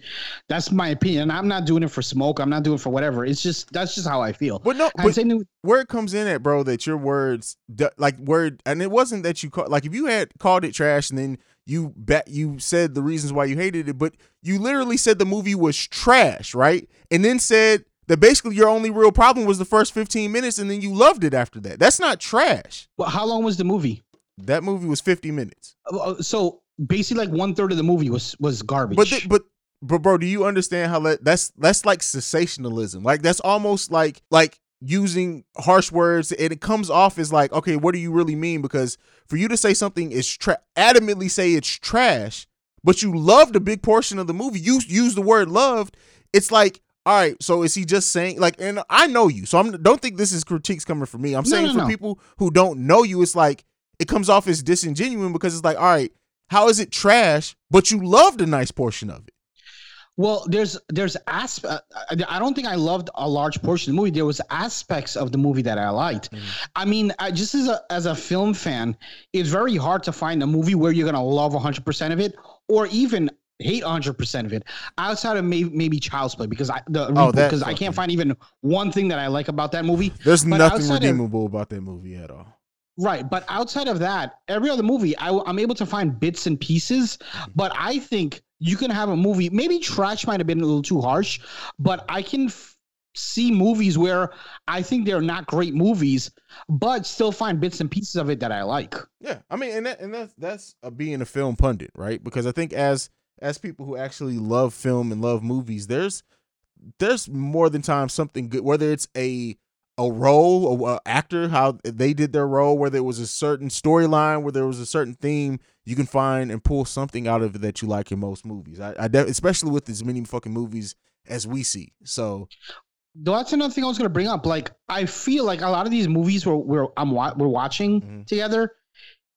That's my opinion. I'm not doing it for smoke. I'm not doing it for whatever. It's just that's just how I feel. But no, but where it comes in at, bro, that your words, like word, and it wasn't that you call, like if you had called it trash and then you bet you said the reasons why you hated it, but you literally said the movie was trash, right? And then said that basically your only real problem was the first 15 minutes and then you loved it after that. That's not trash. well, how long was the movie? That movie was 50 minutes. Uh, So basically, like one third of the movie was was garbage. But th- but but bro, do you understand how that that's that's like sensationalism? Like that's almost like like using harsh words and it comes off as like, okay, what do you really mean? Because for you to say something is tra- adamantly say it's trash, but you loved a big portion of the movie, you use the word loved, it's like all right, so is he just saying like? And I know you, so I'm don't think this is critiques coming from me. I'm No, saying no, for no. people who don't know you, it's like it comes off as disingenuous because it's like, all right, how is it trash? But you loved a nice portion of it. Well, there's there's aspect. Uh, I don't think I loved a large portion of the movie. There was aspects of the movie that I liked. Mm-hmm. I mean, I, just as a as a film fan, it's very hard to find a movie where you're gonna love 100 percent of it, or even hate 100 percent of it, outside of maybe maybe Child's Play, because I the Oh, because I can't find even one thing that I like about that movie. There's But nothing outside of- redeemable about that movie at all. Right, but outside of that, every other movie, I, am able to find bits and pieces. Mm-hmm. But I think you can have a movie. Maybe trash might have been a little too harsh, but I can. f- see movies where I think they're not great movies, but still find bits and pieces of it that I like. Yeah, I mean, and that, and that's that's a being a film pundit, right? Because I think as as people who actually love film and love movies, there's there's more than time something good, whether it's a a role or a actor, how they did their role, where there was a certain storyline, where there was a certain theme, you can find and pull something out of it that you like in most movies. I, I de- especially with as many fucking movies as we see. So that's another thing I was gonna bring up. Like, I feel like a lot of these movies we're we're I'm wa- we're watching Mhm. together.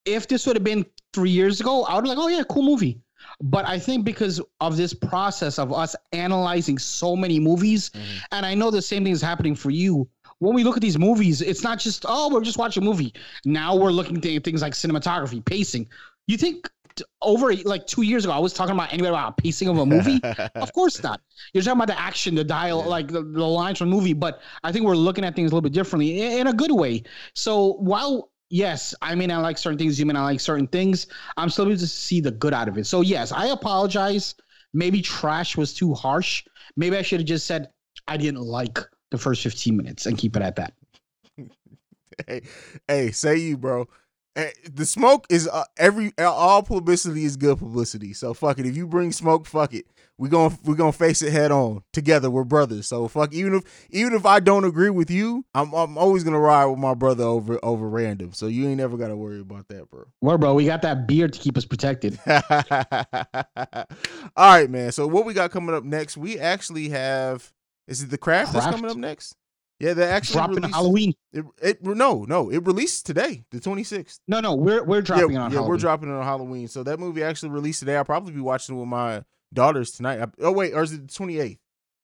If this would have been three years ago, I would be like, oh yeah, cool movie. But I think because of this process of us analyzing so many movies, Mhm. and I know the same thing is happening for you. When we look at these movies, it's not just oh we're just watching a movie. Now we're looking at things like cinematography, pacing. You think over like two years ago, I was talking about anybody about pacing of a movie? *laughs* of course not. You're talking about the action, the dial, Yeah. like the, the lines from the movie. But I think we're looking at things a little bit differently in, in a good way. So while yes, I mean I like certain things, you mean I like certain things, I'm still able to see the good out of it. So yes, I apologize. Maybe trash was too harsh. Maybe I should have just said I didn't like the first 15 minutes and keep it at that. *laughs* hey, hey, say you, bro. Hey, the smoke is uh, every all publicity is good publicity. So fuck it. If you bring smoke, fuck it. We going we gonna face it head on together. We're brothers. So fuck. Even if even if I don't agree with you, I'm I'm always gonna ride with my brother over over random. So you ain't never gotta worry about that, bro. Well, bro, we got that beard to keep us protected. *laughs* All right, man. So what we got coming up next? We actually have. Is it the craft, that's coming up next? Yeah, they actually Dropping released- Halloween. It, it no no it released today, the 26th. No, no, we're we're dropping yeah, it on yeah, Halloween. we're dropping it on Halloween. So that movie actually released today. I'll probably be watching it with my daughters tonight. Oh wait, or is it the 28th?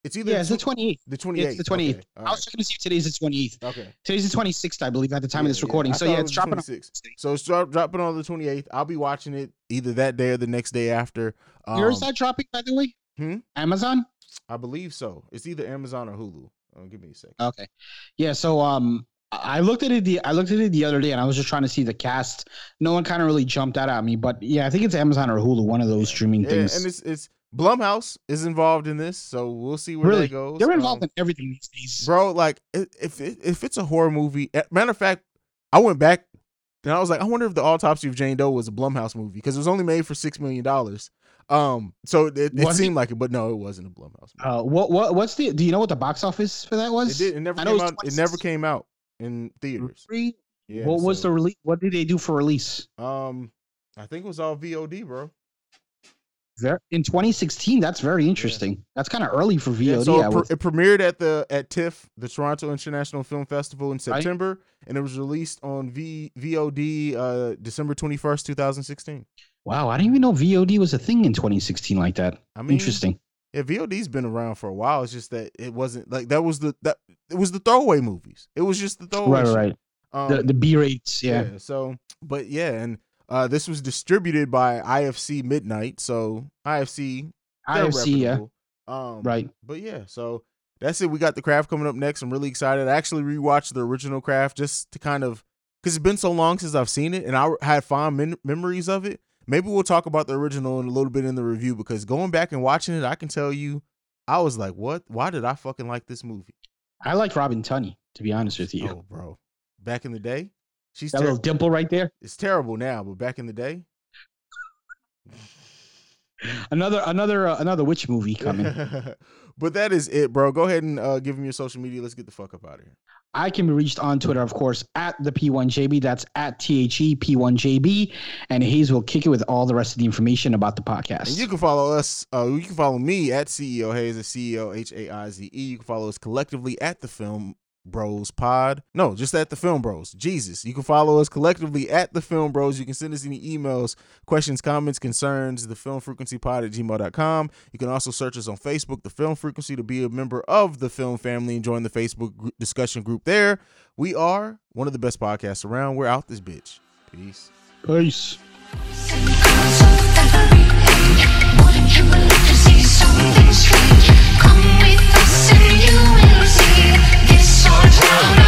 It's either yeah, it's the 28th. the 28th. It's the 28th. Okay, I was checking to see if today's the 28th. Okay. Today's the 26th, I believe, at the time Yeah, of this recording. I so yeah, it's dropping on 26th. So it's dro- dropping on the 28th. I'll be watching it either that day or the next day after. Um, Where is that dropping, by the way? Hmm? Amazon? I believe so. It's either Amazon or Hulu. Oh, give me a second. Okay. Yeah, so um I looked at it the I looked at it the other day and I was just trying to see the cast. No one kind of really jumped out at me, but yeah, I think it's Amazon or Hulu, one of those streaming Yeah, things. and it's it's Blumhouse is involved in this, so we'll see where really, that goes. they're Um, involved in everything these days. bro. Like if if it's a horror movie, matter of fact, I went back and I was like, I wonder if the Autopsy of Jane Doe was a Blumhouse movie because it was only made for six million dollars. Um, so it, it? seemed like it, but no, it wasn't a Blumhouse. Movie. Uh, what what what's the? Do you know what the box office for that was? it did. It never I came out. It never came out in theaters. Yeah. what was the release? What did they do for release? Um, I think it was all VOD, bro. In 2016, that's very interesting. That's kind of early for VOD. Yeah, so it, pre- it premiered at the at TIFF, the Toronto International Film Festival in September, and it was released on v, VOD uh, December twenty first, two thousand sixteen. wow, I didn't even know VOD was a thing in 2016 like that. I mean, interesting. Yeah, VOD's been around for a while. It's just that it wasn't like that was the that it was the throwaway movies. It was just the throwaway. Right, shit. right. Um, the the B rates, yeah. So, but yeah, and uh, this was distributed by IFC Midnight. So IFC, IFC, yeah. Um, Right. But yeah, so that's it. We got the craft coming up next. I'm really excited. I actually rewatched the original craft just to kind of because it's been so long since I've seen it, and I had fond memories of it. Maybe we'll talk about the original in a little bit in the review because going back and watching it, I can tell you, I was like, "What? Why did I fucking like this movie?" I like Robin Tunney, to be honest with you. Oh, bro, back in the day, she's that ter- little dimple right there. it's terrible now, but back in the day, Another another uh, another witch movie coming. *laughs* but that is it, bro. Go ahead and uh, give him your social media. Let's get the fuck up out of here. I can be reached on Twitter, of course, at the P1JB. That's at T H E P1JB. And Haize will kick it with all the rest of the information about the podcast. And you can follow us. Uh, you can follow me at CEO Haize at CEO H A I Z E. You can follow us collectively at the Film Bros Pod. No, just at the Film Bros. Jesus. You can follow us collectively at the Film Bros. You can send us any emails, questions, comments, concerns, the film frequency pod at gmail.com. You can also search us on Facebook, the Film Frequency, to be a member of the film family and join the Facebook gr- discussion group there. We are one of the best podcasts around. We're out this bitch. Peace. Peace. Georgia.